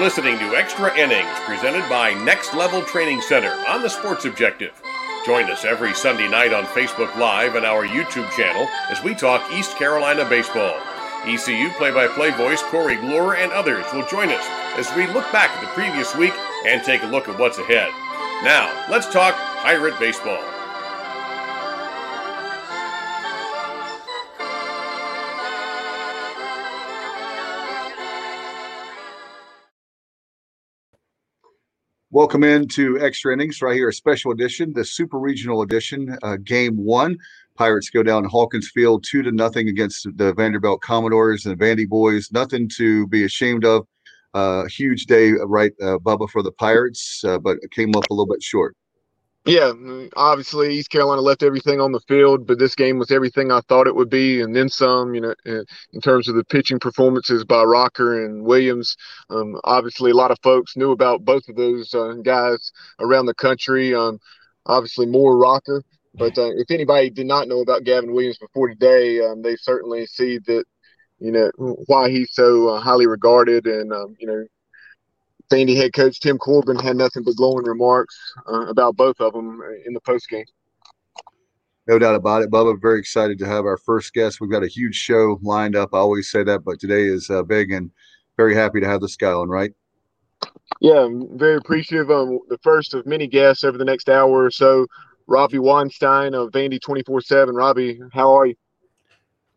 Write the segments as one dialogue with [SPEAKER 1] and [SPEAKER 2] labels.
[SPEAKER 1] Listening to Extra Innings, presented by Next Level Training Center on the Sports Objective. Join us every Sunday night on Facebook Live and our YouTube channel as we talk East Carolina baseball. ECU play by play voice Corey Glore and others will join us as we look back at the previous week and take a look at what's ahead. Now, let's talk Pirate Baseball.
[SPEAKER 2] Welcome into Extra Innings right here, a special edition, the Super Regional Edition, uh, Game One. Pirates go down to Hawkins Field two to nothing against the Vanderbilt Commodores and the Vandy boys. Nothing to be ashamed of. Uh, huge day, right, uh, Bubba, for the Pirates, uh, but it came up a little bit short.
[SPEAKER 3] Yeah, obviously East Carolina left everything on the field, but this game was everything I thought it would be, and then some. You know, in terms of the pitching performances by Rocker and Williams. Um, obviously, a lot of folks knew about both of those uh, guys around the country. Um, obviously, more Rocker, but uh, if anybody did not know about Gavin Williams before today, um, they certainly see that. You know why he's so uh, highly regarded, and um, you know Vandy head coach Tim Corbin had nothing but glowing remarks uh, about both of them in the post game.
[SPEAKER 2] No doubt about it, Bubba. Very excited to have our first guest. We've got a huge show lined up. I always say that, but today is uh, big and very happy to have this guy on, right?
[SPEAKER 3] Yeah, I'm very appreciative. Um, the first of many guests over the next hour or so. Robbie Weinstein of Vandy 24 7. Robbie, how are you?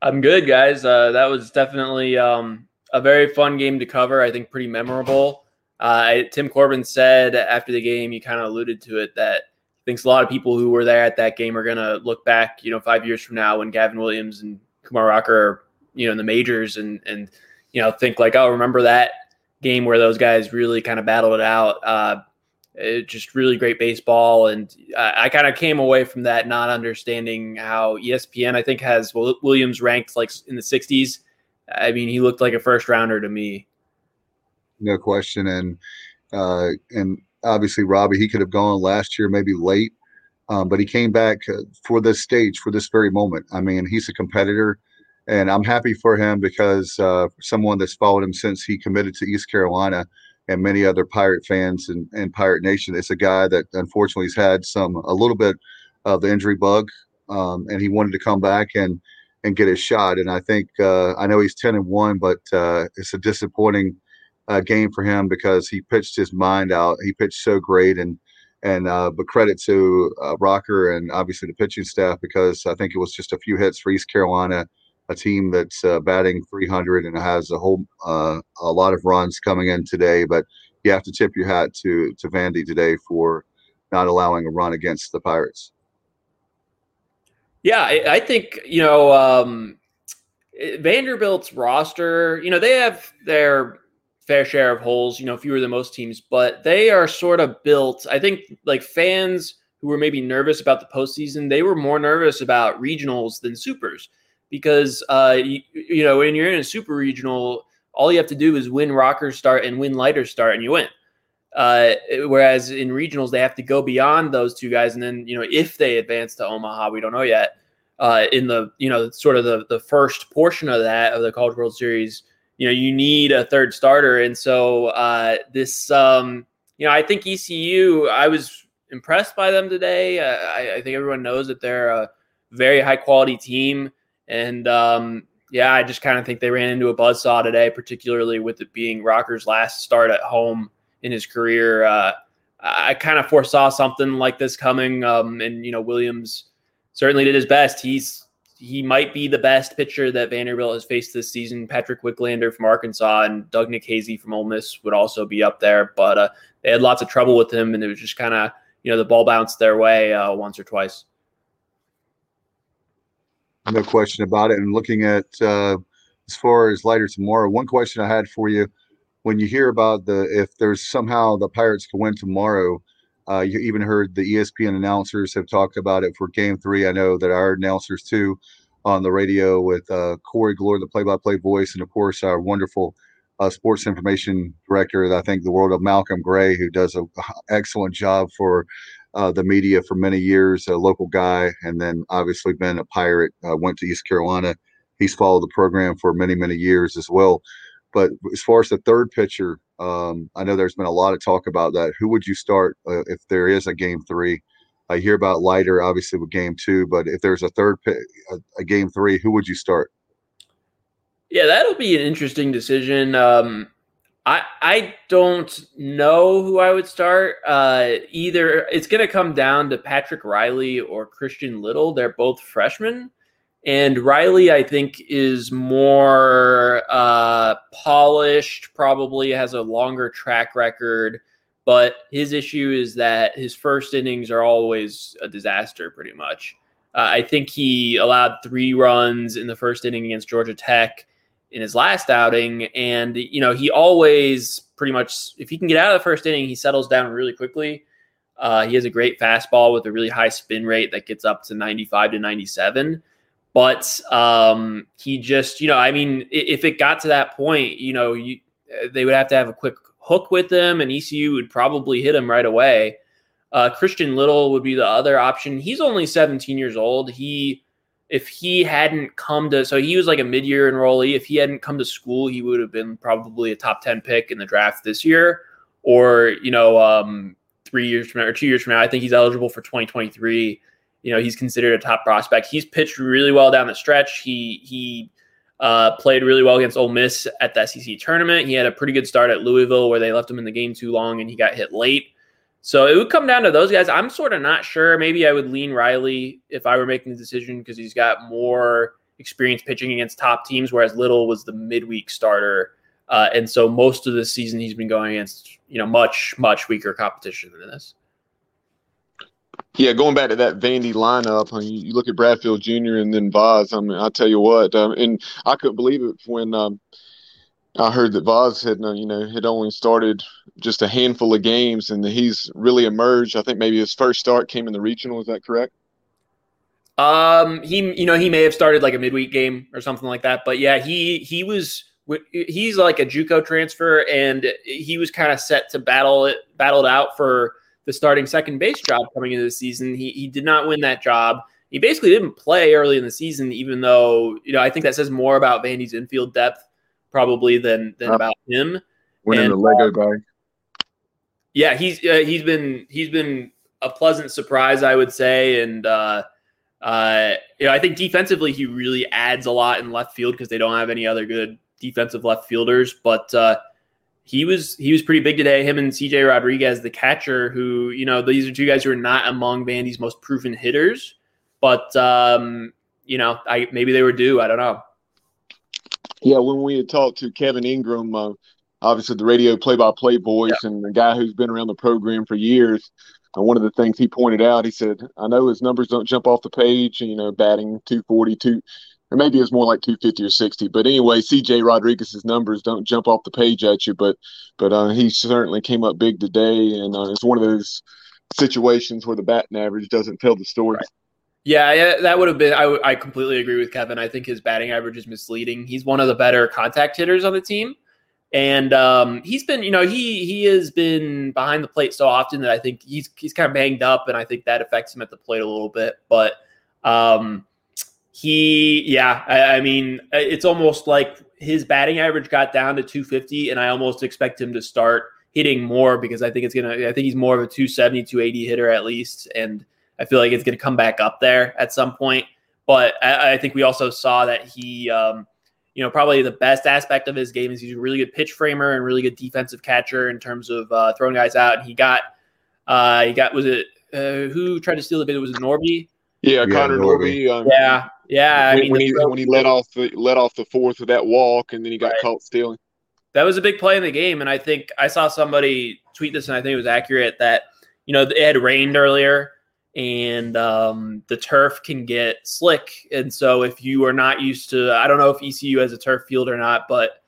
[SPEAKER 4] I'm good, guys. Uh, that was definitely um, a very fun game to cover. I think pretty memorable. Uh, Tim Corbin said after the game, you kind of alluded to it that thinks a lot of people who were there at that game are going to look back, you know, five years from now when Gavin Williams and Kumar Rocker are, you know, in the majors and and you know think like, oh, remember that game where those guys really kind of battled it out. Uh, it, just really great baseball, and I, I kind of came away from that not understanding how ESPN I think has Williams ranked like in the 60s. I mean, he looked like a first rounder to me
[SPEAKER 2] no question. And uh, and obviously Robbie, he could have gone last year, maybe late, um, but he came back uh, for this stage, for this very moment. I mean, he's a competitor, and I'm happy for him because uh, someone that's followed him since he committed to East Carolina and many other Pirate fans and, and Pirate Nation. It's a guy that unfortunately has had some a little bit of the injury bug, um, and he wanted to come back and and get his shot. And I think uh, I know he's ten and one, but uh, it's a disappointing uh, game for him because he pitched his mind out. He pitched so great, and and uh, but credit to uh, Rocker and obviously the pitching staff because I think it was just a few hits for East Carolina, a team that's uh, batting 300 and has a whole uh, a lot of runs coming in today. But you have to tip your hat to to Vandy today for not allowing a run against the Pirates.
[SPEAKER 4] Yeah, I, I think you know um, Vanderbilt's roster. You know they have their fair share of holes, you know, fewer than most teams, but they are sort of built. I think like fans who were maybe nervous about the postseason, they were more nervous about regionals than supers because, uh, you, you know, when you're in a super regional, all you have to do is win rocker start and win Leiter start and you win. Uh, whereas in regionals, they have to go beyond those two guys. And then, you know, if they advance to Omaha, we don't know yet. Uh, in the, you know, sort of the, the first portion of that of the College World Series, you know you need a third starter. And so uh, this um, you know i think ecu i was impressed by them today. Uh, I, I, think everyone knows that they're a very high quality team. And um, yeah i just kind of think they ran into a buzzsaw today particularly with it being rocker's last start at home in his career. Uh, i kind of foresaw something like this coming. Um, and you know williams certainly did his best. He's he might be the best pitcher that Vanderbilt has faced this season. Patrick Wicklander from Arkansas and Doug Nikhazy from Ole Miss would also be up there, but uh, they had lots of trouble with him, and it was just kind of you know the ball bounced their way uh, once or twice.
[SPEAKER 2] No question about it. And looking at uh, as far as Leiter tomorrow, one question I had for you: when you hear about the if there's somehow the Pirates can win tomorrow. Uh, you even heard the ESPN announcers have talked about it for Game Three. I know that our announcers too on the radio with uh, Corey Glore, the play-by-play voice, and of course our wonderful uh, sports information director. I think the world of Malcolm Gray, who does an excellent job for uh, the media for many years, a local guy, and then obviously been a pirate. Uh, went to East Carolina. He's followed the program for many many years as well. But as far as the third pitcher, um, I know there's been a lot of talk about that. Who would you start uh, if there is a game three? I hear about Leiter obviously with game two, but if there's a third a, a game three, who would you start?
[SPEAKER 4] Yeah, that'll be an interesting decision. Um, I I don't know who I would start. Uh, either it's going to come down to Patrick Riley or Christian Little. They're both freshmen, and Riley I think is more uh, polished. Probably has a longer track record, but his issue is that his first innings are always a disaster. Pretty much. Uh, I think he allowed three runs in the first inning against Georgia Tech in his last outing. And, you know, he always pretty much, if he can get out of the first inning, he settles down really quickly. Uh, he has a great fastball with a really high spin rate that gets up to 95 to 97. But um, he just, you know, I mean, if it got to that point, you know, you, they would have to have a quick hook with him, and ECU would probably hit him right away. Uh, Christian Little would be the other option. He's only 17 years old. He if he hadn't come to so he was like a mid-year enrollee if he hadn't come to school he would have been probably a top 10 pick in the draft this year or you know um, three years from now or two years from now i think he's eligible for 2023 you know he's considered a top prospect he's pitched really well down the stretch he he uh, played really well against Ole Miss at the SEC tournament. He had a pretty good start at Louisville where they left him in the game too long and he got hit late. So it would come down to those guys. I'm sort of not sure. Maybe I would lean Riley if I were making the decision because he's got more experience pitching against top teams, whereas Little was the midweek starter. Uh, and so most of the season he's been going against, you know, much, much weaker competition than this.
[SPEAKER 3] Yeah, going back to that Vandy lineup, I mean, you look at Bradfield Jr. and then Vaz. I mean, I tell you what, um, and I couldn't believe it when um, I heard that Vaz had, uh, you know, had only started just a handful of games, and he's really emerged. I think maybe his first start came in the regional. Is that correct?
[SPEAKER 4] Um, he, you know, he may have started like a midweek game or something like that. But yeah, he he was he's like a JUCO transfer, and he was kind of set to battle it, battled out for the starting second base job coming into the season. He he did not win that job. He basically didn't play early in the season, even though you know I think that says more about Vandy's infield depth probably than than uh, about him.
[SPEAKER 3] Winning and, the Lego uh, bag.
[SPEAKER 4] Yeah, he's uh, he's been he's been a pleasant surprise, I would say, and uh, uh, you know I think defensively he really adds a lot in left field because they don't have any other good defensive left fielders, but. Uh, he was he was pretty big today. Him and CJ Rodriguez, the catcher, who you know these are two guys who are not among Vandy's most proven hitters, but um, you know I maybe they were due. I don't know.
[SPEAKER 3] Yeah, when we had talked to Kevin Ingram, uh, obviously the radio play-by-play voice, yeah. and the guy who's been around the program for years. And uh, one of the things he pointed out, he said, "I know his numbers don't jump off the page. You know, batting 240, two, or maybe it's more like 250 or 60. But anyway, C.J. Rodriguez's numbers don't jump off the page at you, but but uh, he certainly came up big today, and uh, it's one of those situations where the batting average doesn't tell the story."
[SPEAKER 4] Right. Yeah, that would have been. I, I completely agree with Kevin. I think his batting average is misleading. He's one of the better contact hitters on the team, and um, he's been, you know, he he has been behind the plate so often that I think he's he's kind of banged up, and I think that affects him at the plate a little bit. But um, he, yeah, I, I mean, it's almost like his batting average got down to 250, and I almost expect him to start hitting more because I think it's gonna. I think he's more of a 270, 280 hitter at least, and I feel like it's going to come back up there at some point. But I, I think we also saw that he, um, you know, probably the best aspect of his game is he's a really good pitch framer and really good defensive catcher in terms of uh, throwing guys out. And he got, uh, he got was it uh, who tried to steal the bit? Was it Norby?
[SPEAKER 3] Yeah, yeah Connor Norby. Um,
[SPEAKER 4] yeah, yeah.
[SPEAKER 3] When,
[SPEAKER 4] I mean,
[SPEAKER 3] when he when he let off the let off the fourth of that walk, and then he got right. caught stealing.
[SPEAKER 4] That was a big play in the game, and I think I saw somebody tweet this, and I think it was accurate that you know it had rained earlier, and um, the turf can get slick. And so, if you are not used to, I don't know if ECU has a turf field or not, but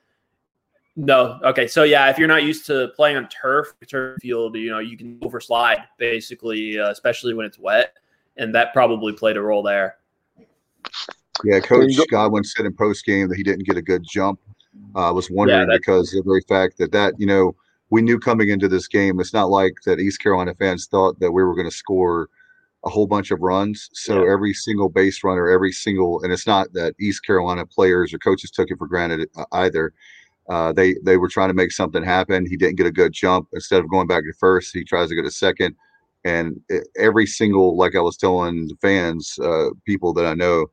[SPEAKER 4] no. Okay. So, yeah, if you're not used to playing on turf, turf field, you know, you can overslide basically, uh, especially when it's wet. And that probably played a role there.
[SPEAKER 2] Yeah. Coach Godwin said in post game that he didn't get a good jump. I uh, was wondering yeah, because of the very fact that that, you know, we knew coming into this game, it's not like that East Carolina fans thought that we were going to score a whole bunch of runs. So yeah. every single base runner, every single, and it's not that East Carolina players or coaches took it for granted uh, either. Uh, they they were trying to make something happen. He didn't get a good jump. Instead of going back to first, he tries to go to second. And every single, like I was telling the fans, uh, people that I know,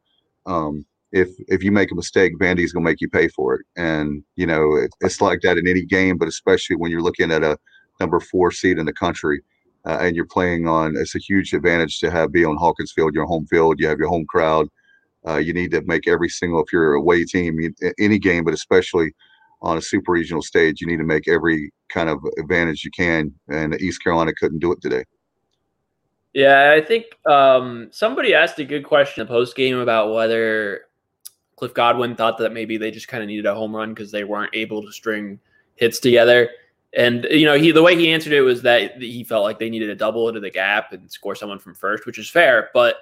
[SPEAKER 2] um, if if you make a mistake, Vandy's gonna make you pay for it. And you know it, it's like that in any game, but especially when you're looking at a number four seed in the country. Uh, and you're playing on, it's a huge advantage to have be on Hawkins Field, your home field. You have your home crowd. Uh, you need to make every single, if you're away team, you, any game, but especially on a super regional stage, you need to make every kind of advantage you can. And East Carolina couldn't do it today.
[SPEAKER 4] Yeah, I think um, somebody asked a good question in the post game about whether Cliff Godwin thought that maybe they just kind of needed a home run because they weren't able to string hits together. And you know, he the way he answered it was that he felt like they needed a double into the gap and score someone from first, which is fair. But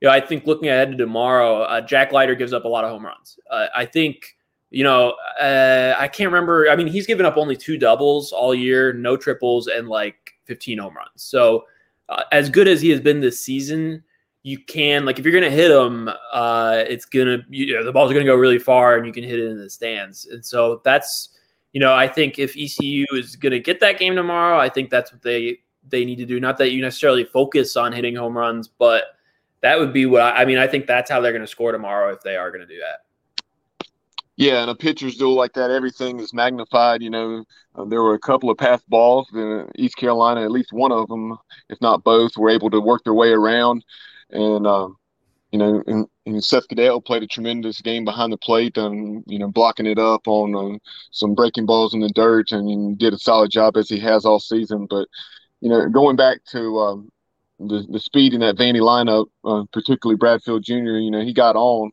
[SPEAKER 4] you know, I think looking ahead to tomorrow, uh, Jack Leiter gives up a lot of home runs. Uh, I think you know, uh, I can't remember. I mean, he's given up only two doubles all year, no triples, and like 15 home runs. So, uh, as good as he has been this season, you can like if you're gonna hit him, uh, it's gonna you know, the ball's are gonna go really far, and you can hit it in the stands. And so that's you know, I think if ECU is gonna get that game tomorrow, I think that's what they they need to do. Not that you necessarily focus on hitting home runs, but that would be what I, I mean. I think that's how they're gonna score tomorrow if they are gonna do that.
[SPEAKER 3] Yeah, and a pitcher's duel like that, everything is magnified. You know, uh, there were a couple of path balls in East Carolina, at least one of them, if not both, were able to work their way around. And, um, you know, and, and, Seth Caddell played a tremendous game behind the plate and, you know, blocking it up on uh, some breaking balls in the dirt and did a solid job as he has all season. But, you know, going back to um, the, the speed in that Vandy lineup, uh, particularly Bradfield Jr., you know, he got on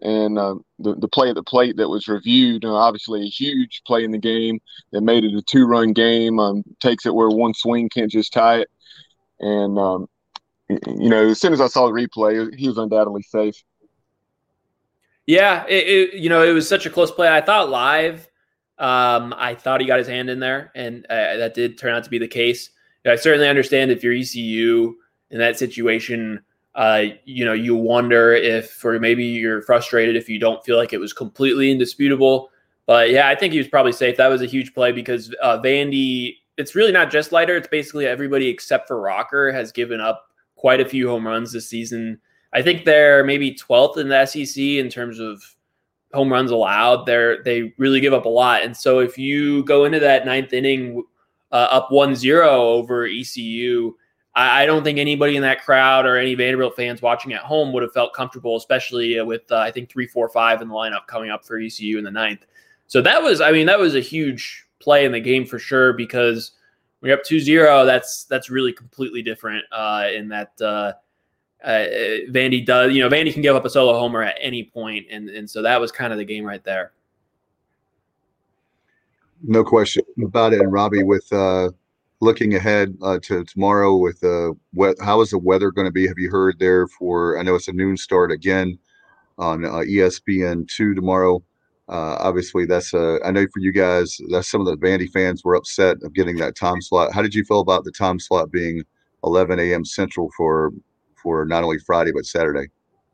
[SPEAKER 3] and uh, the the play at the plate that was reviewed, uh, obviously a huge play in the game that made it a two run game. Um, takes it where one swing can't just tie it, and um, you know as soon as I saw the replay, he was undoubtedly safe.
[SPEAKER 4] Yeah, it, it, you know it was such a close play. I thought live, um, I thought he got his hand in there, and uh, that did turn out to be the case. I certainly understand if you're ECU in that situation uh, you know, you wonder if, or maybe you're frustrated if you don't feel like it was completely indisputable. But yeah, I think he was probably safe. That was a huge play because uh, Vandy, it's really not just Leiter. It's basically everybody except for Rocker has given up quite a few home runs this season. I think they're maybe 12th in the SEC in terms of home runs allowed. They're they really give up a lot. And so if you go into that ninth inning uh, up 1-0 over ECU, I, I, don't think anybody in that crowd or any Vanderbilt fans watching at home would have felt comfortable, especially with uh, I think three, four, five in the lineup coming up for ECU in the ninth. So that was, I mean, that was a huge play in the game for sure because when you're up 2-0, that's that's really completely different uh, in that uh, uh, Vandy does, you know, Vandy can give up a solo homer at any point, and and so that was kind of the game right there.
[SPEAKER 2] No question about it, and Robbie with uh, looking ahead uh, to tomorrow with uh, how is the weather going to be? Have you heard there for? I know it's a noon start again on uh, ESPN two tomorrow. Uh, obviously, that's uh, I know for you guys, that's some of the Vandy fans were upset of getting that time slot. How did you feel about the time slot being 11 a.m. Central for for not only Friday but Saturday?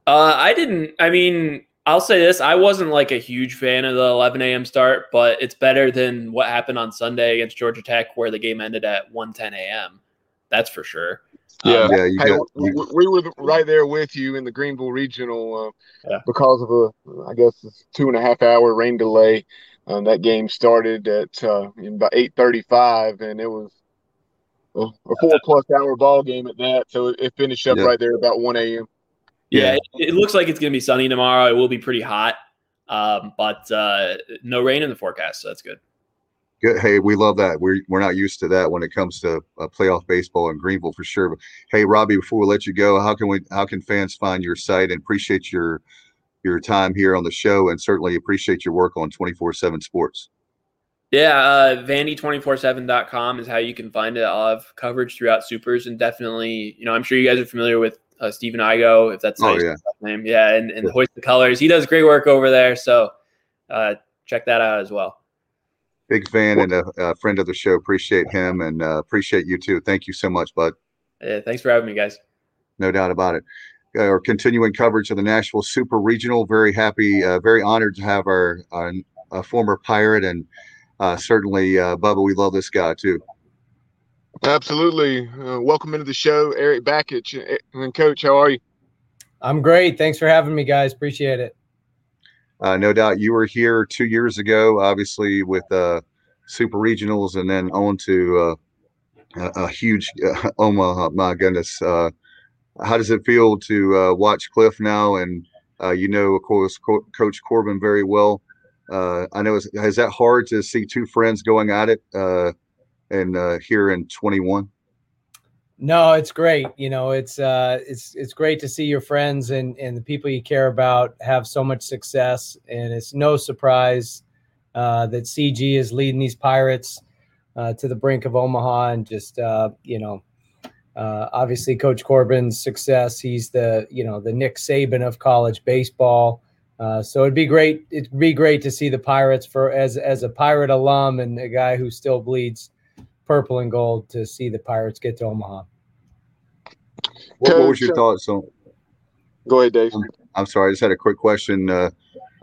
[SPEAKER 4] Uh, I didn't. I mean, I'll say this: I wasn't like a huge fan of the 11 a.m. start, but it's better than what happened on Sunday against Georgia Tech, where the game ended at 1:10 a.m. That's for sure.
[SPEAKER 3] Yeah, um, yeah. Hey, got, we, we, were right there with you in the Greenville Regional uh, yeah. because of a, I guess, two and a half hour rain delay. Um, that game started at uh, about 8:35, and it was a, a four plus hour ball game at that. So it, it finished up yeah. right there about 1 a.m.
[SPEAKER 4] Yeah, it, it, looks like it's going to be sunny tomorrow. It will be pretty hot, um, but uh, no rain in the forecast, so that's good.
[SPEAKER 2] Good. Hey, we love that. We're we're not used to that when it comes to uh, playoff baseball in Greenville for sure. But hey, Robbie, before we let you go, how can we how can fans find your site and appreciate your your time here on the show and certainly appreciate your work on 24/7 Sports.
[SPEAKER 4] Yeah, uh, Vandy247.com is how you can find it. I'll have coverage throughout Supers and definitely, you know, I'm sure you guys are familiar with uh, Stephen Igo, if that's oh, yeah. name. Yeah, and, and yeah. Hoist the Colors. He does great work over there. So uh, check that out as well.
[SPEAKER 2] Big fan and a, a, friend of the show. Appreciate him and uh, appreciate you too. Thank you so much, bud.
[SPEAKER 4] Yeah, thanks for having me, guys.
[SPEAKER 2] No doubt about it. Uh, our continuing coverage of the Nashville Super Regional. Very happy, uh, very honored to have our, our a former Pirate, and uh, certainly uh, Bubba, we love this guy too.
[SPEAKER 3] Absolutely. Uh, welcome into the show, Eric Bakich. And Coach, how are you?
[SPEAKER 5] I'm great. Thanks for having me, guys. Appreciate it.
[SPEAKER 2] Uh, no doubt you were here two years ago, obviously with uh, Super Regionals, and then on to uh, a, a, huge uh, Omaha. My goodness, uh, how does it feel to uh, watch Cliff now? And you know, of course, Co- Coach Corbin very well. I know. Is, is, that hard to see two friends going at it? And here in 21.
[SPEAKER 5] No, it's great. You know, it's uh, it's it's great to see your friends and and the people you care about have so much success, and it's no surprise uh, that CG is leading these Pirates uh, to the brink of Omaha, and just uh, you know, uh, obviously Coach Corbin's success. He's the you know the Nick Saban of college baseball. Uh, so it'd be great. It'd be great to see the Pirates for as as a Pirate alum and a guy who still bleeds purple and gold to see the Pirates get to Omaha.
[SPEAKER 2] What, what was your thoughts on?
[SPEAKER 3] Go ahead, Dave.
[SPEAKER 2] I'm, I'm, sorry, I just had a quick question. Uh,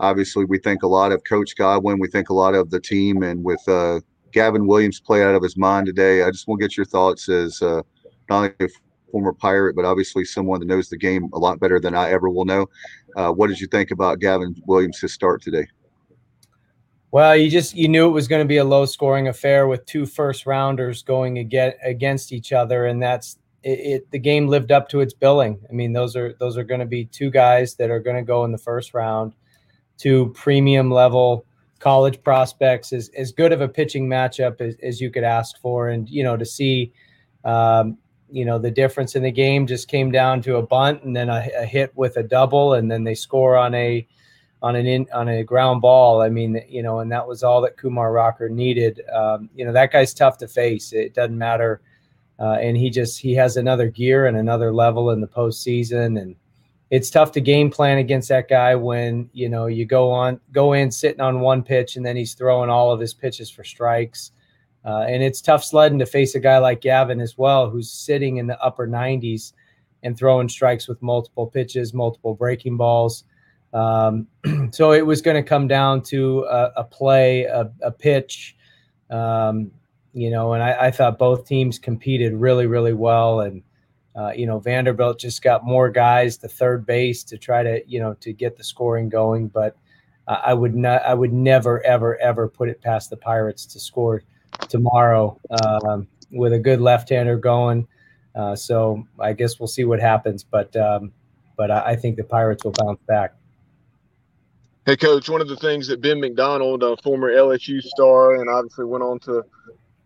[SPEAKER 2] obviously, we think a lot of Coach Godwin. We think a lot of the team, and with uh, Gavin Williams play out of his mind today, I just want to get your thoughts as uh, not only a former Pirate, but obviously someone that knows the game a lot better than I ever will know. Uh, what did you think about Gavin Williams' start today?
[SPEAKER 5] Well, you just you knew it was going to be a low scoring affair with two first rounders going against each other, and that's it, it, the game lived up to its billing. I mean, those are those are going to be two guys that are going to go in the first round, two premium level college prospects, as as good of a pitching matchup as, as you could ask for, and you know to see, um, you know the difference in the game just came down to a bunt and then a, a hit with a double, and then they score on a on an in, on a ground ball. I mean, you know, and that was all that Kumar Rocker needed. Um, you know, that guy's tough to face. It doesn't matter uh, and he just he has another gear and another level in the postseason, and it's tough to game plan against that guy when you know you go on go in sitting on one pitch and then he's throwing all of his pitches for strikes. Uh, and it's tough sledding to face a guy like Gavin as well, who's sitting in the upper 90s and throwing strikes with multiple pitches, multiple breaking balls. Um, so it was going to come down to a, a play, a, a pitch, um, you know, and I, I, thought both teams competed really, really well. And, uh, you know, Vanderbilt just got more guys to third base to try to, you know, to get the scoring going. But uh, I would not, I would never, ever, ever put it past the Pirates to score tomorrow um, with a good left-hander going. Uh, so I guess we'll see what happens. But, um, but I, I think the Pirates will bounce back.
[SPEAKER 3] Hey, coach, one of the things that Ben McDonald, a former LSU star, and obviously went on to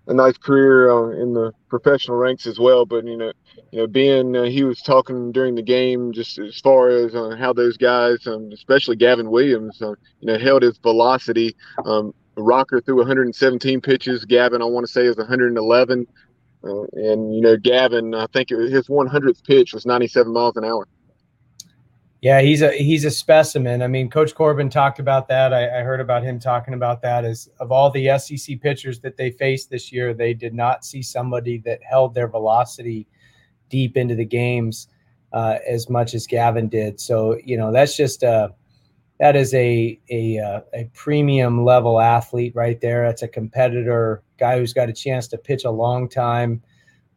[SPEAKER 3] a nice career uh, in the professional ranks as well. But you know, you know, Ben, uh, he was talking during the game just as far as uh, how those guys, um, especially Gavin Williams, uh, you know, held his velocity. Um, Rocker threw 117 pitches. Gavin, I want to say, is 111. Uh, and you know, Gavin, I think was, his 100th pitch was 97 miles an hour.
[SPEAKER 5] Yeah, he's a he's a specimen. I mean, Coach Corbin talked about that. I, I, heard about him talking about that. As of all the SEC pitchers that they faced this year, they did not see somebody that held their velocity deep into the games uh, as much as Gavin did. So you know, that's just a that is a a uh, a premium level athlete right there. That's a competitor, guy who's got a chance to pitch a long time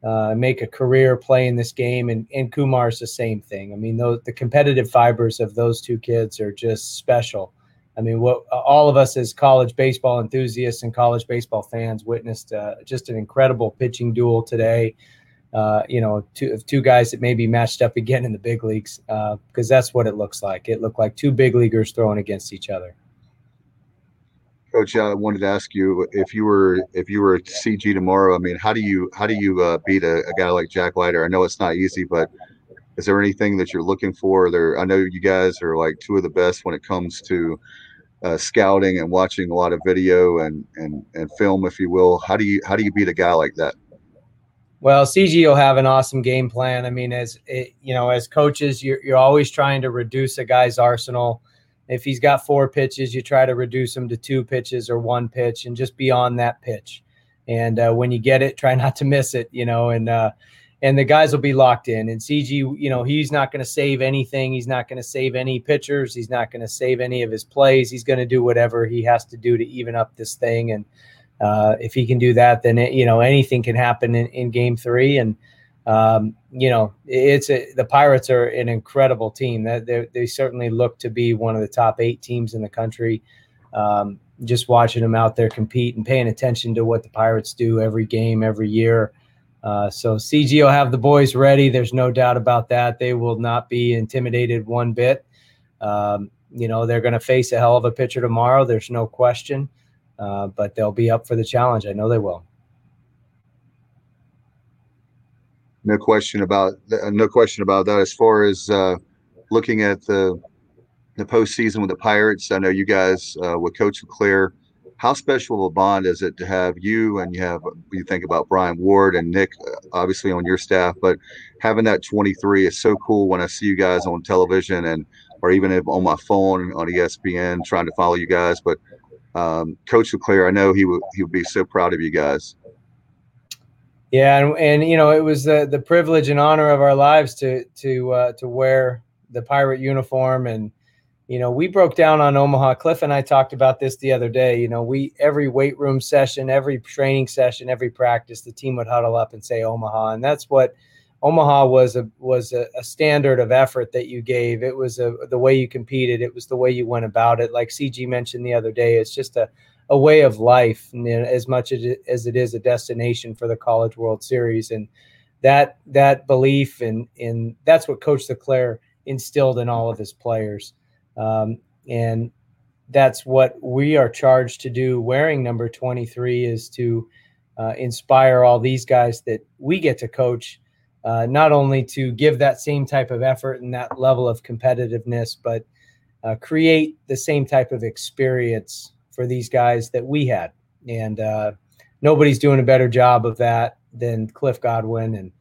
[SPEAKER 5] uh, make a career playing this game. And, and Kumar's the same thing. I mean, the competitive fibers of those two kids are just special. I mean, what all of us as college baseball enthusiasts and college baseball fans witnessed uh, just an incredible pitching duel today. Uh, you know, two two guys that may be matched up again in the big leagues because uh, that's what it looks like. It looked like two big leaguers throwing against each other.
[SPEAKER 2] Coach, I wanted to ask you if you were if you were CG tomorrow. I mean, how do you how do you uh, beat a, a, guy like Jack Leiter? I know it's not easy, but is there anything that you're looking for? There, I know you guys are like two of the best when it comes to uh, scouting and watching a lot of video and and and film, if you will. How do you how do you beat a guy like that?
[SPEAKER 5] Well, CG will have an awesome game plan. I mean, as it, you know, as coaches, you're you're always trying to reduce a guy's arsenal if he's got four pitches, you try to reduce him to two pitches or one pitch and just be on that pitch. And uh, when you get it, try not to miss it, you know. And uh, and the guys will be locked in. And CG, you know, he's not going to save anything. He's not going to save any pitchers. He's not going to save any of his plays. He's going to do whatever he has to do to even up this thing. And uh, if he can do that, then it, you know anything can happen in, in Game Three. And um, you know, it's a, the Pirates are an incredible team. That they certainly look to be one of the top eight teams in the country. Um, just watching them out there compete and paying attention to what the Pirates do every game, every year. Uh, so CG will have the boys ready. There's no doubt about that. They will not be intimidated one bit. Um, you know, they're going to face a hell of a pitcher tomorrow. There's no question. Uh, but they'll be up for the challenge. I know they will.
[SPEAKER 2] No question about no question about that. As far as uh, looking at the the postseason with the Pirates, I know you guys uh, with Coach LeClair – how special of a bond is it to have you and you have you think about Brian Ward and Nick uh, obviously on your staff, but having that 23 is so cool when I see you guys on television and or even on my phone on ESPN trying to follow you guys. But um, Coach LeClair, I know he would he would be so proud of you guys.
[SPEAKER 5] Yeah, and, and you know it was the the privilege and honor of our lives to to uh, to wear the pirate uniform and you know, we broke down on Omaha. Cliff and I talked about this the other day. You know, we every weight room session, every training session, every practice, the team would huddle up and say Omaha, and that's what Omaha was a was a, a standard of effort that you gave. It was a, the way you competed. It was the way you went about it. Like CG mentioned the other day, it's just a a way of life, you know, as much as it, is a destination for the College World Series, and that that belief and in that's what Coach LeClair instilled in all of his players. Um, and that's what we are charged to do wearing number 23 is to uh, inspire all these guys that we get to coach uh, not only to give that same type of effort and that level of competitiveness but uh, create the same type of experience for these guys that we had and uh, nobody's doing a better job of that than cliff godwin and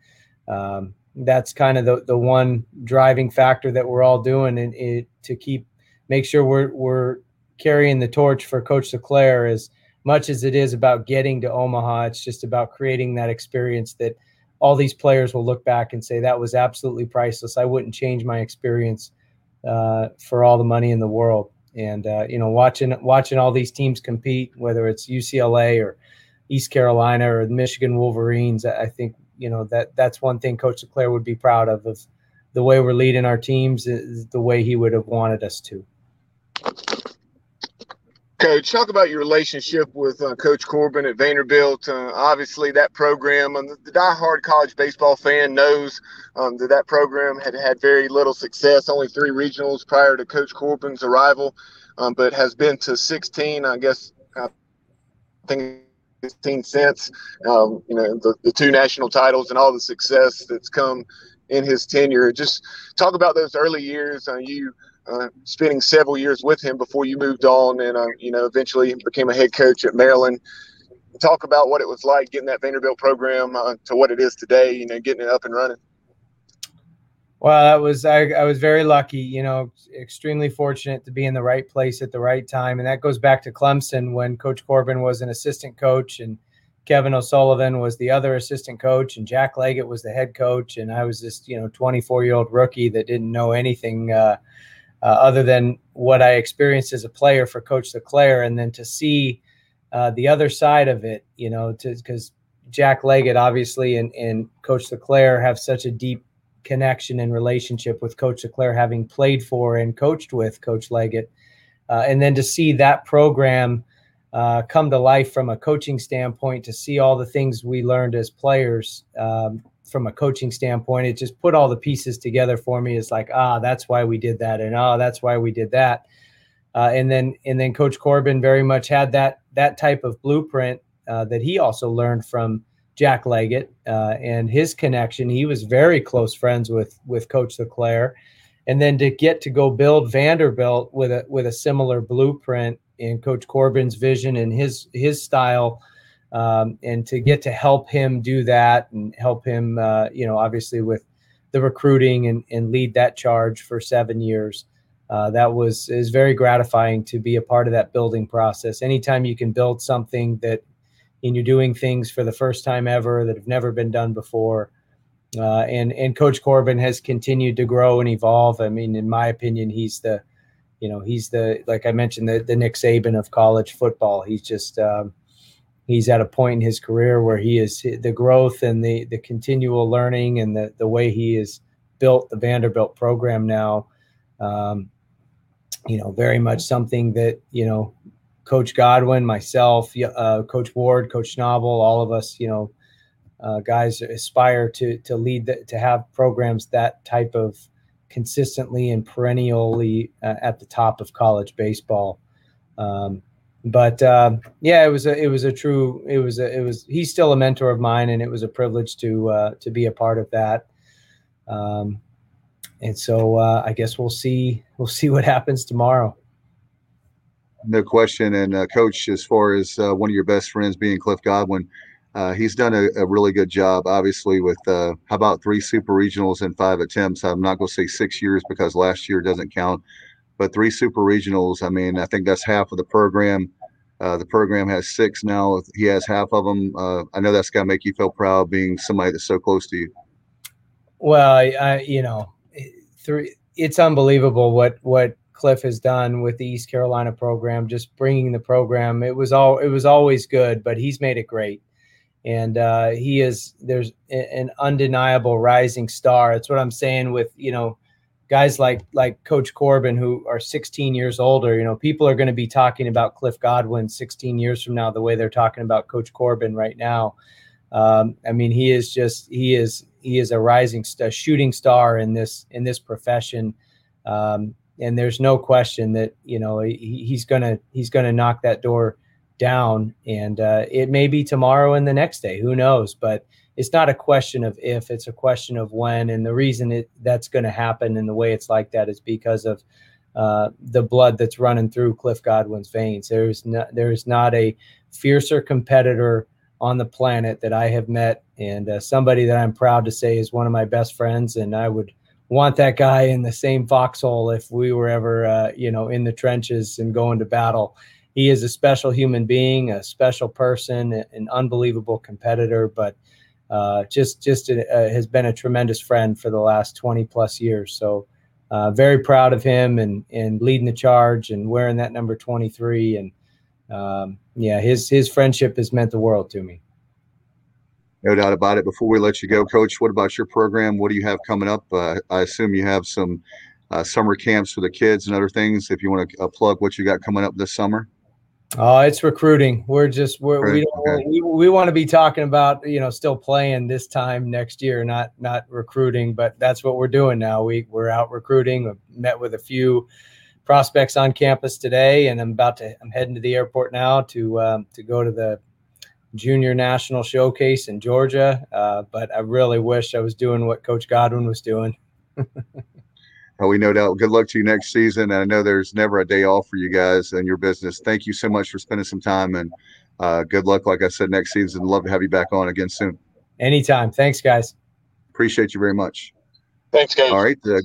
[SPEAKER 5] um, that's kind of the, the one driving factor that we're all doing and it, to keep make sure we're we're carrying the torch for Coach LeClair as much as it is about getting to Omaha. It's just about creating that experience that all these players will look back and say that was absolutely priceless. I wouldn't change my experience uh, for all the money in the world. And uh, you know, watching watching all these teams compete, whether it's UCLA or East Carolina or the Michigan Wolverines, I think you know that that's one thing Coach LeClair would be proud of of the way we're leading our teams is the way he would have wanted us to.
[SPEAKER 3] Coach, talk about your relationship with uh, Coach Corbin at Vanderbilt. Uh, obviously, that program, um, the die-hard college baseball fan knows um, that that program had had very little success, only three regionals prior to Coach Corbin's arrival, um, but has been to 16, I guess, I think 16 since. Um, you know, the, the two national titles and all the success that's come in his tenure. Just talk about those early years. Uh, you – uh, spending several years with him before you moved on and uh, you know eventually became a head coach at Maryland. Talk about what it was like getting that Vanderbilt program uh, to what it is today. You know, getting it up and running.
[SPEAKER 5] Well, that was I, I was very lucky. You know, extremely fortunate to be in the right place at the right time, and that goes back to Clemson when Coach Corbin was an assistant coach and Kevin O'Sullivan was the other assistant coach, and Jack Leggett was the head coach, and I was this you know 24 year old rookie that didn't know anything uh, uh, other than what I experienced as a player for Coach LeClair, and then to see uh, the other side of it, you know, because Jack Leggett obviously and, and Coach LeClair have such a deep connection and relationship with Coach LeClair, having played for and coached with Coach Leggett, uh, and then to see that program. Uh, come to life from a coaching standpoint to see all the things we learned as players um, from a coaching standpoint, it just put all the pieces together for me. It's like, ah, that's why we did that, and ah, that's why we did that. Uh, and then and then Coach Corbin very much had that that type of blueprint uh, that he also learned from Jack Leggett uh, and his connection. He was very close friends with with Coach LeClair, and then to get to go build Vanderbilt with a with a similar blueprint in Coach Corbin's vision and his his style um, and to get to help him do that and help him, uh, you know, obviously with the recruiting and, and lead that charge for seven years. Uh, that was is very gratifying to be a part of that building process. Anytime you can build something that, and you're doing things for the first time ever that have never been done before, uh, and and Coach Corbin has continued to grow and evolve. I mean, in my opinion, he's the, you know, he's the like I mentioned the the Nick Saban of college football. He's just um, he's at a point in his career where he is the growth and the the continual learning and the the way he has built the Vanderbilt program now. Um, you know, very much something that you know, Coach Godwin, myself, uh, Coach Ward, Coach Schnabel, all of us, you know, uh, guys aspire to to lead the, to have programs that type of consistently and perennially uh, at the top of college baseball. Um, but uh, yeah, it was a it was a true it was a it was he's still a mentor of mine, and it was a privilege to uh, to be a part of that. Um, and so uh, I guess we'll see we'll see what happens tomorrow.
[SPEAKER 2] No question, and uh, coach, as far as uh, one of your best friends being Cliff Godwin, uh, he's done a, a, really good job. Obviously, with how about three super regionals in five attempts? I'm not going to say six years because last year doesn't count, but three super regionals. I mean, I think that's half of the program. Uh, the program has six now. He has half of them. I know that's got to make you feel proud being somebody that's so close to you.
[SPEAKER 5] Well, I, I you know, three. It's unbelievable what what Cliff has done with the East Carolina program. Just bringing the program. It was all. It was always good, but he's made it great, and uh, he is. There's an undeniable rising star. That's what I'm saying with you know guys like like Coach Corbin who are 16 years older. You know, people are going to be talking about Cliff Godwin 16 years from now the way they're talking about Coach Corbin right now. Um, I mean, he is just he is he is a rising shooting star in this in this profession, um, and there's no question that you know he, he's gonna he's gonna knock that door down, and uh, it may be tomorrow and the next day, who knows? But it's not a question of if; it's a question of when. And the reason it, that's going to happen and the way it's like that is because of uh, the blood that's running through Cliff Godwin's veins. There's not there is not a fiercer competitor on the planet that I have met, and uh, somebody that I'm proud to say is one of my best friends. And I would want that guy in the same foxhole if we were ever, uh, you know, in the trenches and going to battle. He is a special human being, a special person, an unbelievable competitor, but uh, just just a, uh, has been a tremendous friend for the last 20 plus years. So. Uh, very proud of him and and leading the charge and wearing that number 23 and um, yeah, his his friendship has meant the world to me.
[SPEAKER 2] No doubt about it. Before we let you go, Coach, what about your program? What do you have coming up? Uh, I assume you have some uh, summer camps for the kids and other things. If you want to uh, plug what you got coming up this summer.
[SPEAKER 5] Oh, it's recruiting. We're just we're, we okay. we we want to be talking about you know still playing this time next year, not not recruiting. But that's what we're doing now. We we're out recruiting. We've met with a few prospects on campus today, and I'm about to. I'm heading to the airport now to um, to go to the junior national showcase in Georgia. Uh, but I really wish I was doing what Coach Godwin was doing.
[SPEAKER 2] well, we no doubt. Good luck to you next season. And I know there's never a day off for you guys and your business. Thank you so much for spending some time and uh, good luck. Like I said, next season. Love to have you back on again soon.
[SPEAKER 5] Anytime. Thanks, guys.
[SPEAKER 2] Appreciate you very much.
[SPEAKER 3] Thanks, guys.
[SPEAKER 2] All right. Uh,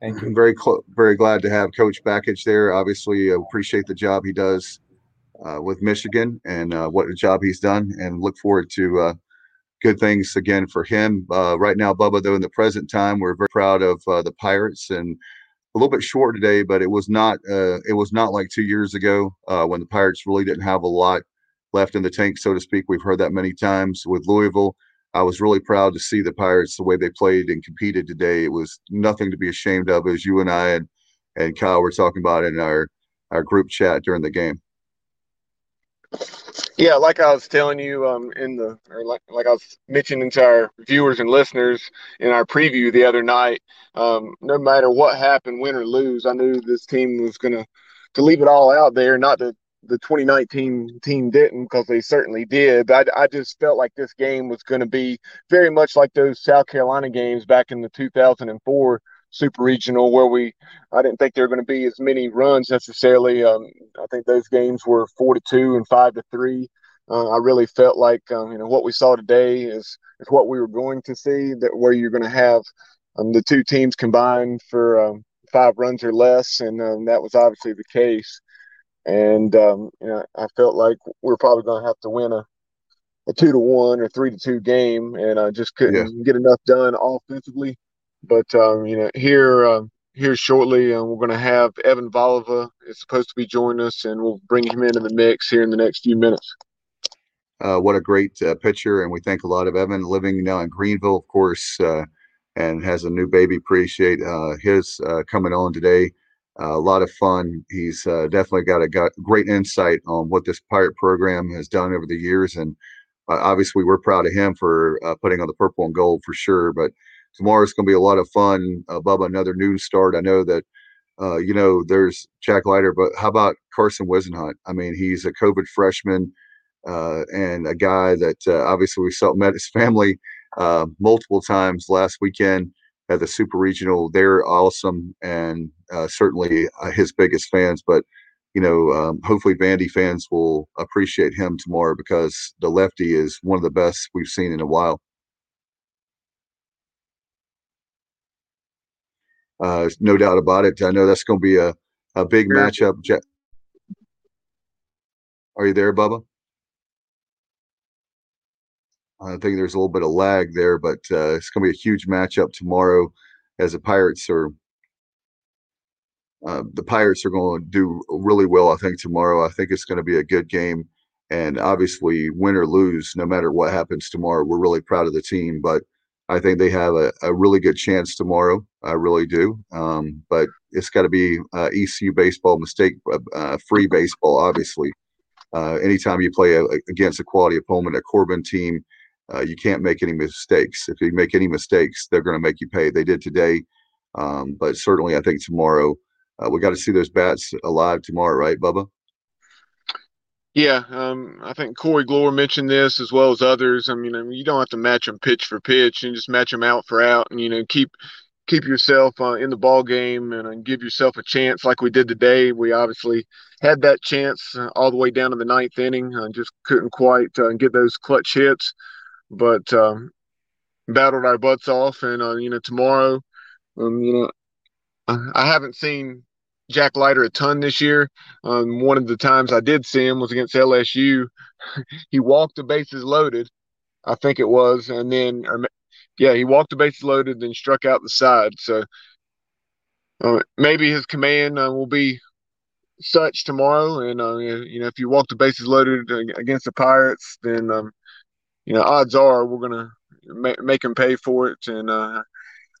[SPEAKER 2] Thank you. Very cl- very glad to have Coach Bakich there. Obviously, uh, appreciate the job he does uh, with Michigan and uh, what a job he's done, and look forward to uh, good things again for him. Uh, right now, Bubba, though, in the present time, we're very proud of uh, the Pirates and a little bit short today, but it was not it was not like two years ago when the Pirates really didn't have a lot left in the tank, so to speak. We've heard that many times with Louisville. I was really proud to see the Pirates the way they played and competed today. It was nothing to be ashamed of, as you and I and, and Kyle were talking about in our, our group chat during the game.
[SPEAKER 3] Yeah, like I was telling you um, in the, or like, like I was mentioning to our viewers and listeners in our preview the other night, um, no matter what happened, win or lose, I knew this team was going to to leave it all out there, not to the 2019 team didn't because they certainly did. But I, I just felt like this game was going to be very much like those South Carolina games back in the 2004 Super Regional, where we I didn't think there were going to be as many runs necessarily. Um, I think those games were four to two and five to three. Uh, I really felt like um, you know what we saw today is is what we were going to see. That where you're going to have um, the two teams combined for um, five runs or less, and um, that was obviously the case and um, you know, I felt like we are probably going to have to win a a two to one or three to two game, and I just couldn't yeah. get enough done offensively. But um, you know, here uh, here shortly, uh, we're going to have Evan Voliva is supposed to be joining us, and we'll bring him into the mix here in the next few minutes.
[SPEAKER 2] Uh, what a great uh, pitcher, and we thank a lot of Evan living now in Greenville, of course, uh, and has a new baby. Appreciate uh, his uh, coming on today. A lot of fun. He's definitely got a got great insight on what this pirate program has done over the years, and obviously we're proud of him for putting on the purple and gold for sure. But tomorrow's going to be a lot of fun. Bubba, another noon start. I know that you know there's Jack Leiter, but how about Carson Whisenhunt? I mean, he's a COVID freshman uh, and a guy that uh, obviously we saw met his family uh, multiple times last weekend at the Super Regional. They're awesome and uh, certainly uh, his biggest fans. But you know, um, hopefully Vandy fans will appreciate him tomorrow because the lefty is one of the best we've seen in a while. Uh, no doubt about it. I know that's going to be a, a big matchup. Are you there, Bubba? I think there's a little bit of lag there, but uh, it's going to be a huge matchup tomorrow as the Pirates are. Uh, the Pirates are going to do really well, I think, tomorrow. I think it's going to be a good game. And obviously, win or lose, no matter what happens tomorrow, we're really proud of the team. But I think they have a, a really good chance tomorrow. I really do. Um, but it's got to be uh, ECU baseball, mistake uh, uh, free baseball, obviously. Uh, anytime you play a, against a quality opponent, a Corbin team, uh, you can't make any mistakes. If you make any mistakes, they're going to make you pay. They did today, um, but certainly I think tomorrow uh, we got to see those bats alive tomorrow, right, Bubba?
[SPEAKER 3] Yeah, um, I think Corey Glore mentioned this as well as others. I mean, I mean, you don't have to match them pitch for pitch, and just match them out for out, and you know keep keep yourself uh, in the ball game and, and, give yourself a chance like we did today. We obviously had that chance uh, all the way down to the ninth inning, uh, just couldn't quite uh, get those clutch hits but um, battled our butts off. And uh, you know, tomorrow, um, you know, I haven't seen Jack Leiter a ton this year. Um, one of the times I did see him was against LSU. he walked the bases loaded, I think it was, and then, or, yeah, he walked the bases loaded, then struck out the side. So uh, maybe his command uh, will be such tomorrow. And uh, you know, if you walk the bases loaded against the Pirates, then um, you know, odds are we're gonna ma- make him pay for it, and uh,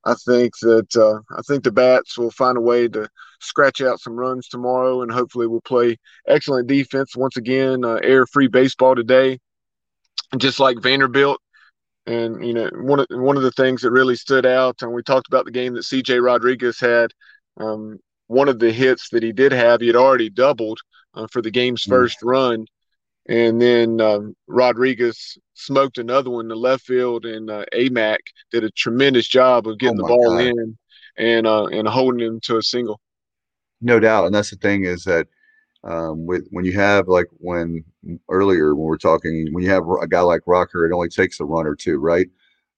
[SPEAKER 3] I think that uh, I think the bats will find a way to scratch out some runs tomorrow, and hopefully we'll play excellent defense once again. Uh, air free baseball today, just like Vanderbilt. And you know, one of one of the things that really stood out, and we talked about the game that C.J. Rodriguez had. Um, one of the hits that he did have, he had already doubled uh, for the game's mm. first run, and then um, Rodriguez smoked another one in the left field, and uh, Amac did a tremendous job of getting oh the ball God. in and uh, and holding him to a single.
[SPEAKER 2] No doubt, and that's the thing is that um, with when you have like when earlier when we're talking when you have a guy like Rocker, it only takes a run or two, right?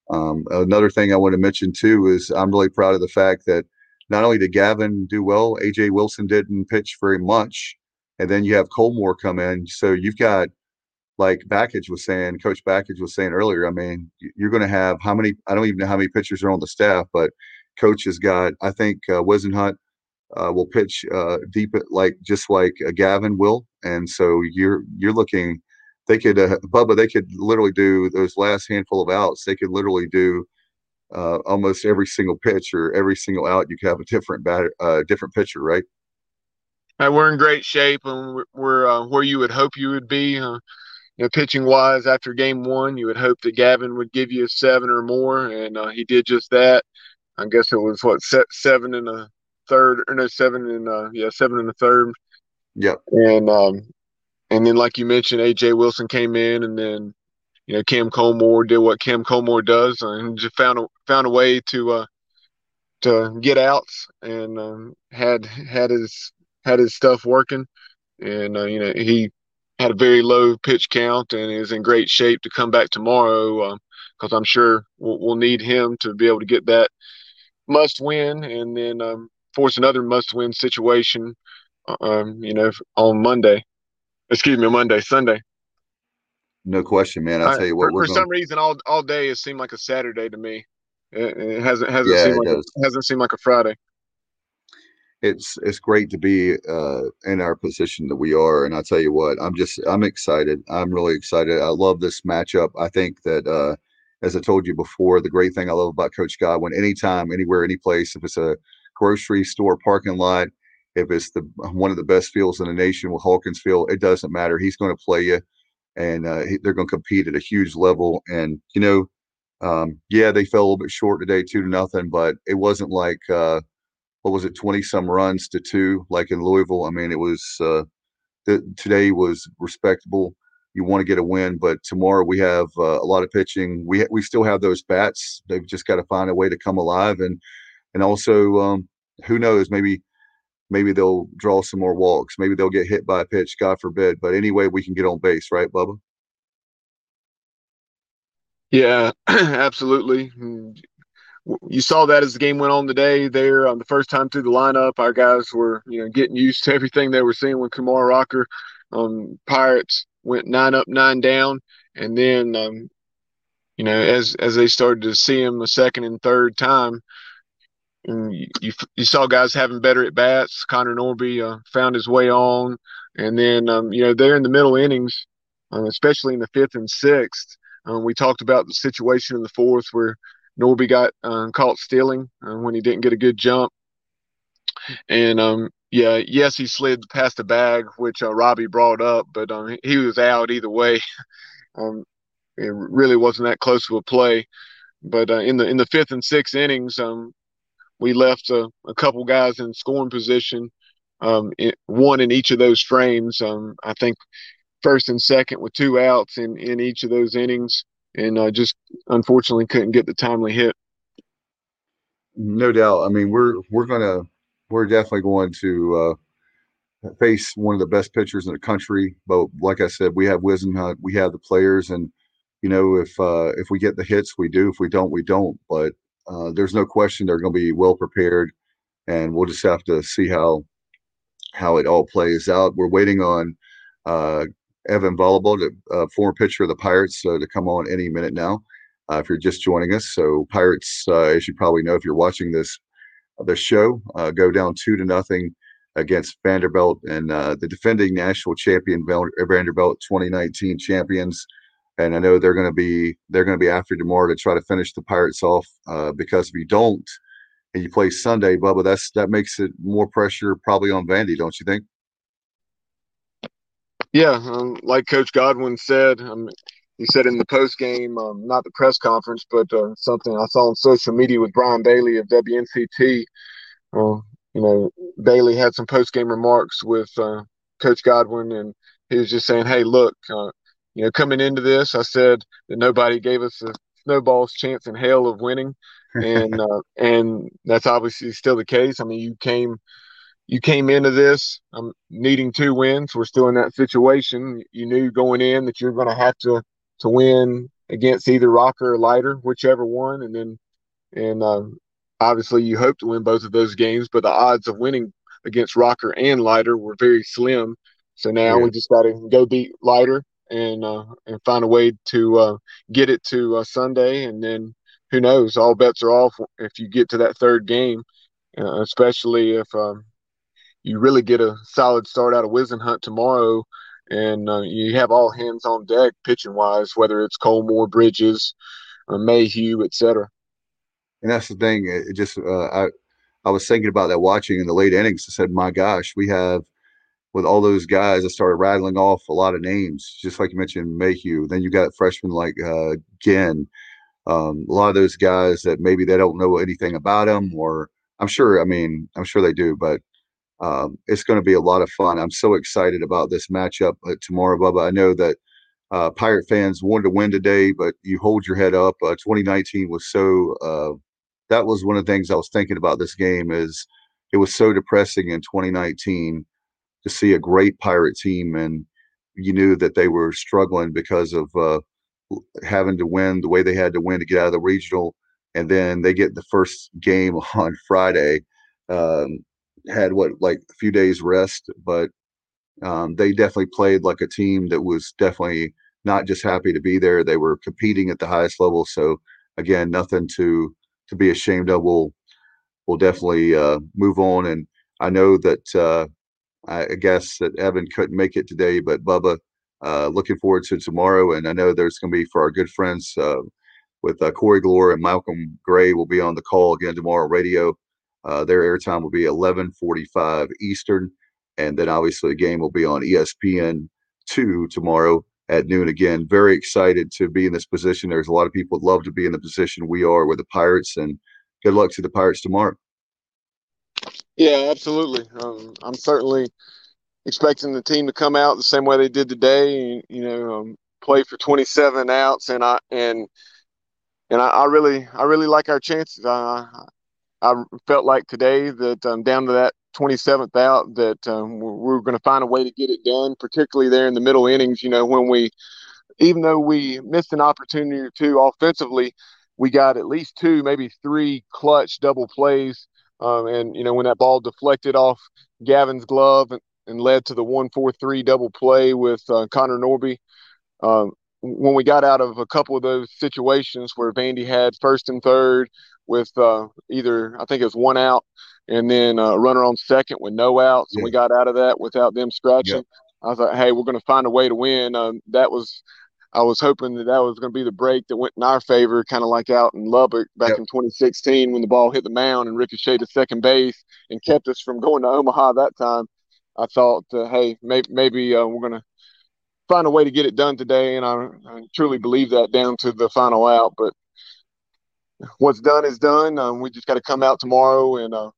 [SPEAKER 2] Um, another thing I want to mention too is I'm really proud of the fact that not only did Gavin do well, AJ Wilson didn't pitch very much and then you have Colmore come in. So you've got like Bakich was saying, Coach Bakich was saying earlier. I mean, you're going to have how many? I don't even know how many pitchers are on the staff, but Coach has got. I think uh, Whisenhunt uh, will pitch uh, deep, like just like uh, Gavin will, and so you're you're looking. They could, uh, Bubba. They could literally do those last handful of outs. They could literally do uh, almost every single pitch or every single out. You could have a different batter, uh, different pitcher, right?
[SPEAKER 3] Uh, we're in great shape and we're, we're uh, where you would hope you would be. Uh, you know, pitching wise, after game one, you would hope that Gavin would give you a seven or more, and uh, he did just that. I guess it was what seven and a third, or no, seven and uh, yeah, seven and a third.
[SPEAKER 2] Yep.
[SPEAKER 3] And um, and then like you mentioned, AJ Wilson came in, and then you know Cam Colmore did what Cam Colmore does, and just found a found a way to uh to get outs and um, had had his had his stuff working, and uh, you know he had a very low pitch count and is in great shape to come back tomorrow because um, I'm sure we'll, we'll, need him to be able to get that must win and then um, force another must win situation. Uh, um, you know, on Monday, excuse me, Monday, Sunday.
[SPEAKER 2] No question, man. I'll tell you what.
[SPEAKER 3] for, for some reason, all all day it seemed like a Saturday to me. It, it hasn't hasn't
[SPEAKER 2] Yeah,
[SPEAKER 3] seemed like
[SPEAKER 2] does.
[SPEAKER 3] hasn't seemed like a Friday.
[SPEAKER 2] It's it's great to be uh, in our position that we are, and I tell you what, I'm just I'm excited. I'm really excited. I love this matchup. I think that uh, as I told you before, the great thing I love about Coach Godwin, anytime, anywhere, any place, if it's a grocery store parking lot, if it's the one of the best fields in the nation with Hawkins Field, it doesn't matter. He's going to play you, and uh, he, they're going to compete at a huge level. And you know, um, yeah, they fell a little bit short today, two to nothing, but it wasn't like. Uh, what was it, 20 some runs to two, like in Louisville. I mean, it was, uh, the, today was respectable. You want to get a win, but tomorrow we have uh, a lot of pitching. We, we still have those bats. They've just got to find a way to come alive. And, and also, um, who knows, maybe, maybe they'll draw some more walks. Maybe they'll get hit by a pitch, God forbid. But anyway, we can get on base, right, Bubba?
[SPEAKER 3] Yeah, absolutely. You saw that as the game went on today. There, on the first time through the lineup, our guys were, you know, getting used to everything they were seeing with Kumar Rocker. Um, Pirates went nine up, nine down, and then, um, you know, as as they started to see him a second and third time, and you you, saw guys having better at bats. Connor Norby uh, found his way on, and then, um, you know, there in the middle innings, uh, especially in the fifth and sixth. Um, we talked about the situation in the fourth where Norby got uh, caught stealing uh, when he didn't get a good jump. And um, yeah, yes, he slid past the bag, which uh, Robbie brought up, but um, he was out either way. um, it really wasn't that close of a play. But uh, in the in the fifth and sixth innings, um, we left a, a couple guys in scoring position, um, one in each of those frames. Um, I think first and second with two outs in, in each of those innings, and I just unfortunately couldn't get the timely hit.
[SPEAKER 2] No doubt. I mean, we're we're gonna we're definitely going to uh, face one of the best pitchers in the country. But like I said, we have Whisenhunt, we have the players, and you know, if uh, if we get the hits, we do. If we don't, we don't. But uh, there's no question they're going to be well prepared, and we'll just have to see how how it all plays out. We're waiting on uh, Evan Volleyball, the uh, former pitcher of the Pirates, uh, to come on any minute now. Uh, if you're just joining us, so Pirates, uh, as you probably know, if you're watching this this show, uh, go down two to nothing against Vanderbilt and uh, the defending national champion Vanderbilt 2019 champions. And I know they're going to be they're going to be after tomorrow to try to finish the Pirates off uh, because if you don't and you play Sunday, Bubba, that's that makes it more pressure probably on Vandy, don't you think?
[SPEAKER 3] Yeah, um, like Coach Godwin said, um, he said in the post game, um, not the press conference, but uh, something I saw on social media with Brian Bailey of WNCT. Uh, you know, Bailey had some post game remarks with uh, Coach Godwin, and he was just saying, "Hey, look, uh, you know, coming into this, I said that nobody gave us a snowball's chance in hell of winning, and uh, and that's obviously still the case. I mean, you came." You came into this um, needing two wins. We're still in that situation. You knew going in that you're going to have to to win against either Rocker or Leiter, whichever one, and then and um, obviously you hope to win both of those games. But the odds of winning against Rocker and Leiter were very slim. So now
[SPEAKER 2] Yeah.
[SPEAKER 3] we just got to go beat Leiter and uh, and find a way to uh, get it to uh, Sunday, and then who knows? All bets are off if you get to that third game, uh, especially if. Um, you really get a solid start out of Whisenhunt tomorrow, and uh, you have all hands on deck pitching wise, whether it's Colmore, Bridges, uh, Mayhew, etc.
[SPEAKER 2] And that's the thing. It just uh, I I was thinking about that watching in the late innings. I said, my gosh, we have with all those guys. I started rattling off a lot of names, just like you mentioned Mayhew. Then you got freshmen like uh. Um, a lot of those guys that maybe they don't know anything about them, or I'm sure. I mean, I'm sure they do, but um, it's going to be a lot of fun. I'm so excited about this matchup uh, tomorrow, Bubba. I know that uh, Pirate fans wanted to win today, but you hold your head up. Uh, 2019 was so. Uh, that was one of the things I was thinking about this game. Is it was so depressing in 2019 to see a great Pirate team, and you knew that they were struggling because of uh, having to win the way they had to win to get out of the regional, and then they get the first game on Friday. Um, had what like a few days rest, but um, they definitely played like a team that was definitely not just happy to be there. They were competing at the highest level. So again, nothing to to be ashamed of. We'll we'll definitely uh, move on. And I know that uh, I guess that Evan couldn't make it today, but Bubba, uh, looking forward to tomorrow. And I know there's going to be for our good friends uh, with uh, Corey Glore and Malcolm Gray will be on the call again tomorrow. Radio, uh, their airtime will be 11:45 Eastern, and then obviously the game will be on ESPN two tomorrow at noon again. Very excited to be in this position. There's a lot of people love to be in the position we are with the Pirates, and good luck to the Pirates tomorrow.
[SPEAKER 3] Yeah, absolutely. Um, I'm certainly expecting the team to come out the same way they did today. You know, um, play for 27 outs, and I and and I, I really I really like our chances. I I felt like today that um, down to that 27th out that um, we're, we're going to find a way to get it done, particularly there in the middle innings. You know, when we even though we missed an opportunity or two offensively, we got at least two, maybe three clutch double plays. Um, and you know when that ball deflected off Gavin's glove and, and led to the one four three double play with uh, Connor Norby. Um, when we got out of a couple of those situations where Vandy had first and third with uh, either I think it was one out and then a uh, runner on second with no outs, yeah. and we got out of that without them scratching. Yep. I was like, hey, we're going to find a way to win. Um, that was I was hoping that that was going to be the break that went in our favor, kind of like out in Lubbock back yep. in 2016 when the ball hit the mound and ricocheted to second base and kept us from going to Omaha that time. I thought, uh, hey, maybe, maybe uh, we're going to find a way to get it done today, and I, I, truly believe that down to the final out. But what's done is done. Um, we just got to come out tomorrow and uh,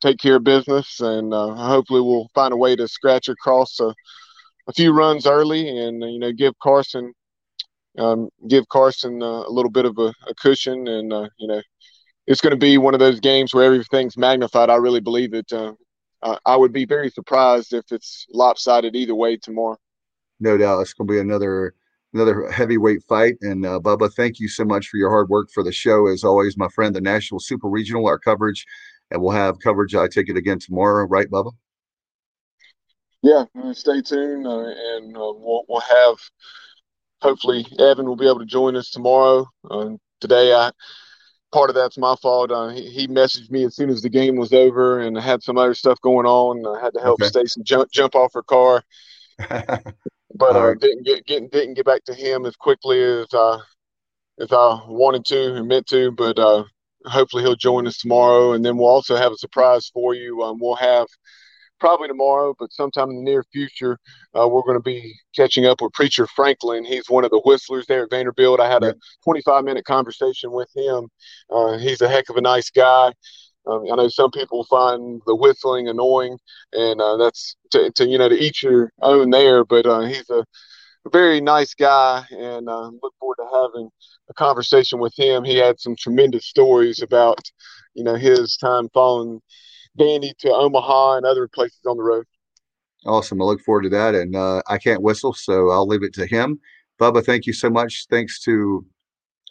[SPEAKER 3] take care of business, and uh, hopefully we'll find a way to scratch across a, a few runs early, and you know give Carson um, give Carson uh, a little bit of a, a cushion, and uh, you know, it's going to be one of those games where everything's magnified. I really believe it. Uh, I would be very surprised if it's lopsided either way tomorrow.
[SPEAKER 2] No doubt, it's going to be another another heavyweight fight. And uh, Bubba, thank you so much for your hard work for the show. As always, my friend, the National Super Regional, our coverage, and we'll have coverage. I take it again tomorrow, right, Bubba?
[SPEAKER 3] Yeah, stay tuned, uh, and uh, we'll, we'll have hopefully Evan will be able to join us tomorrow. Uh, today, I part of that's my fault. Uh, he, he, messaged me as soon as the game was over, and I had some other stuff going on. I had to help okay. Stacy jump jump off her car, but uh, right. didn't get, get didn't get back to him as quickly as uh, as I wanted to and meant to. But uh, hopefully he'll join us tomorrow, and then we'll also have a surprise for you. Um, we'll have probably tomorrow, but sometime in the near future, uh, we're going to be catching up with Preacher Franklin. He's one of the whistlers there at Vanderbilt. I had a 25 minute conversation with him. Uh, he's a heck of a nice guy. Um, I know some people find the whistling annoying, and uh, that's to, to, you know to each your own there. But uh, he's a, very nice guy, and uh, look forward to having a conversation with him. He had some tremendous stories about you know his time following Vandy to Omaha and other places on the road.
[SPEAKER 2] Awesome. I look forward to that. And uh, I can't whistle, so I'll leave it to him. Bubba, thank you so much. Thanks to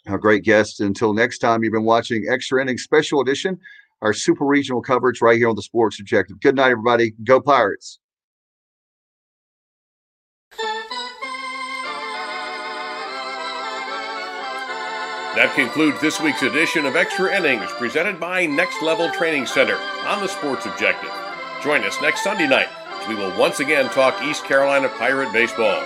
[SPEAKER 2] our great guests. Until next time, you've been watching Extra Inning Special Edition, our super regional coverage right here on the Sports Objective. Good night, everybody. Go Pirates.
[SPEAKER 1] That concludes this week's edition of Extra Innings presented by Next Level Training Center on the Sports Objective. Join us next Sunday night as we will once again talk East Carolina Pirate baseball.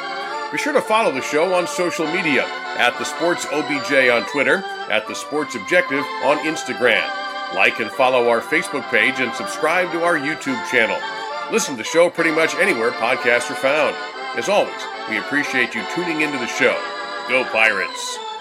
[SPEAKER 1] Be sure to follow the show on social media at the Sports OBJ on Twitter, at the Sports Objective on Instagram. Like and follow our Facebook page and subscribe to our YouTube channel. Listen to the show pretty much anywhere podcasts are found. As always, we appreciate you tuning into the show. Go Pirates!